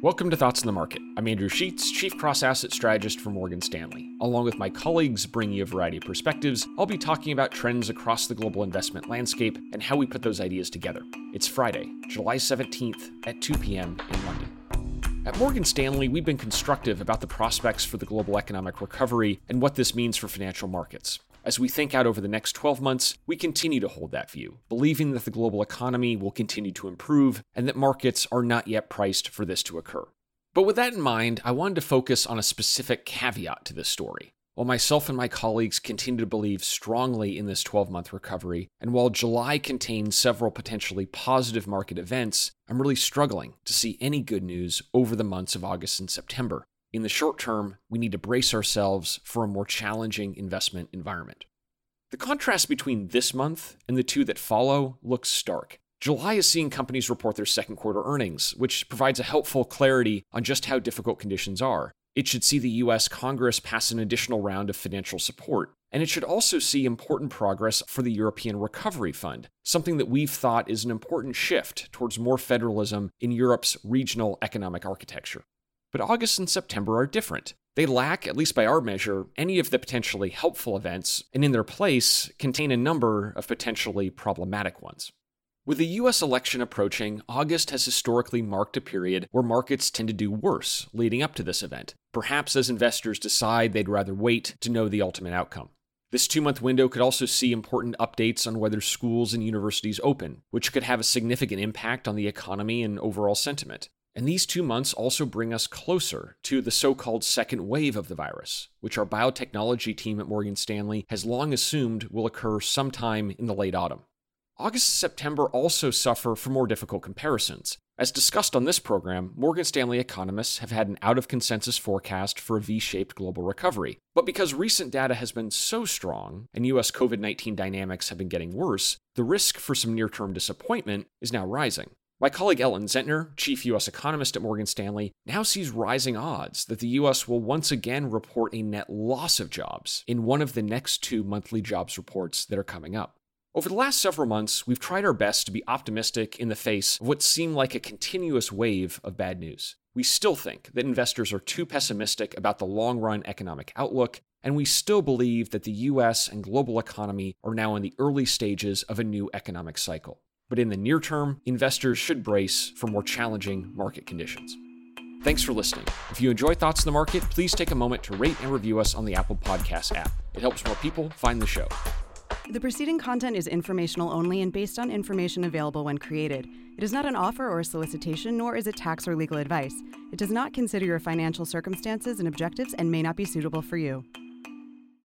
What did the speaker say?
Welcome to Thoughts on the Market. I'm Andrew Sheets, Chief Cross Asset Strategist for Morgan Stanley. Along with my colleagues bringing you a variety of perspectives, I'll be talking about trends across the global investment landscape and how we put those ideas together. It's Friday, July 17th at 2 p.m. in London. At Morgan Stanley, we've been constructive about the prospects for the global economic recovery and what this means for financial markets. As we think out over the next 12 months, we continue to hold that view, believing that the global economy will continue to improve and that markets are not yet priced for this to occur. But with that in mind, I wanted to focus on a specific caveat to this story. While myself and my colleagues continue to believe strongly in this 12 month recovery, and while July contains several potentially positive market events, I'm really struggling to see any good news over the months of August and September. In the short term, we need to brace ourselves for a more challenging investment environment. The contrast between this month and the two that follow looks stark. July is seeing companies report their second quarter earnings, which provides a helpful clarity on just how difficult conditions are. It should see the US Congress pass an additional round of financial support, and it should also see important progress for the European Recovery Fund, something that we've thought is an important shift towards more federalism in Europe's regional economic architecture. But August and September are different. They lack, at least by our measure, any of the potentially helpful events, and in their place contain a number of potentially problematic ones. With the US election approaching, August has historically marked a period where markets tend to do worse leading up to this event, perhaps as investors decide they'd rather wait to know the ultimate outcome. This two month window could also see important updates on whether schools and universities open, which could have a significant impact on the economy and overall sentiment. And these two months also bring us closer to the so called second wave of the virus, which our biotechnology team at Morgan Stanley has long assumed will occur sometime in the late autumn. August and September also suffer from more difficult comparisons. As discussed on this program, Morgan Stanley economists have had an out of consensus forecast for a V shaped global recovery. But because recent data has been so strong and US COVID 19 dynamics have been getting worse, the risk for some near term disappointment is now rising. My colleague Ellen Zentner, chief U.S. economist at Morgan Stanley, now sees rising odds that the U.S. will once again report a net loss of jobs in one of the next two monthly jobs reports that are coming up. Over the last several months, we've tried our best to be optimistic in the face of what seemed like a continuous wave of bad news. We still think that investors are too pessimistic about the long run economic outlook, and we still believe that the US and global economy are now in the early stages of a new economic cycle but in the near term, investors should brace for more challenging market conditions. Thanks for listening. If you enjoy Thoughts on the Market, please take a moment to rate and review us on the Apple Podcast app. It helps more people find the show. The preceding content is informational only and based on information available when created. It is not an offer or a solicitation, nor is it tax or legal advice. It does not consider your financial circumstances and objectives and may not be suitable for you.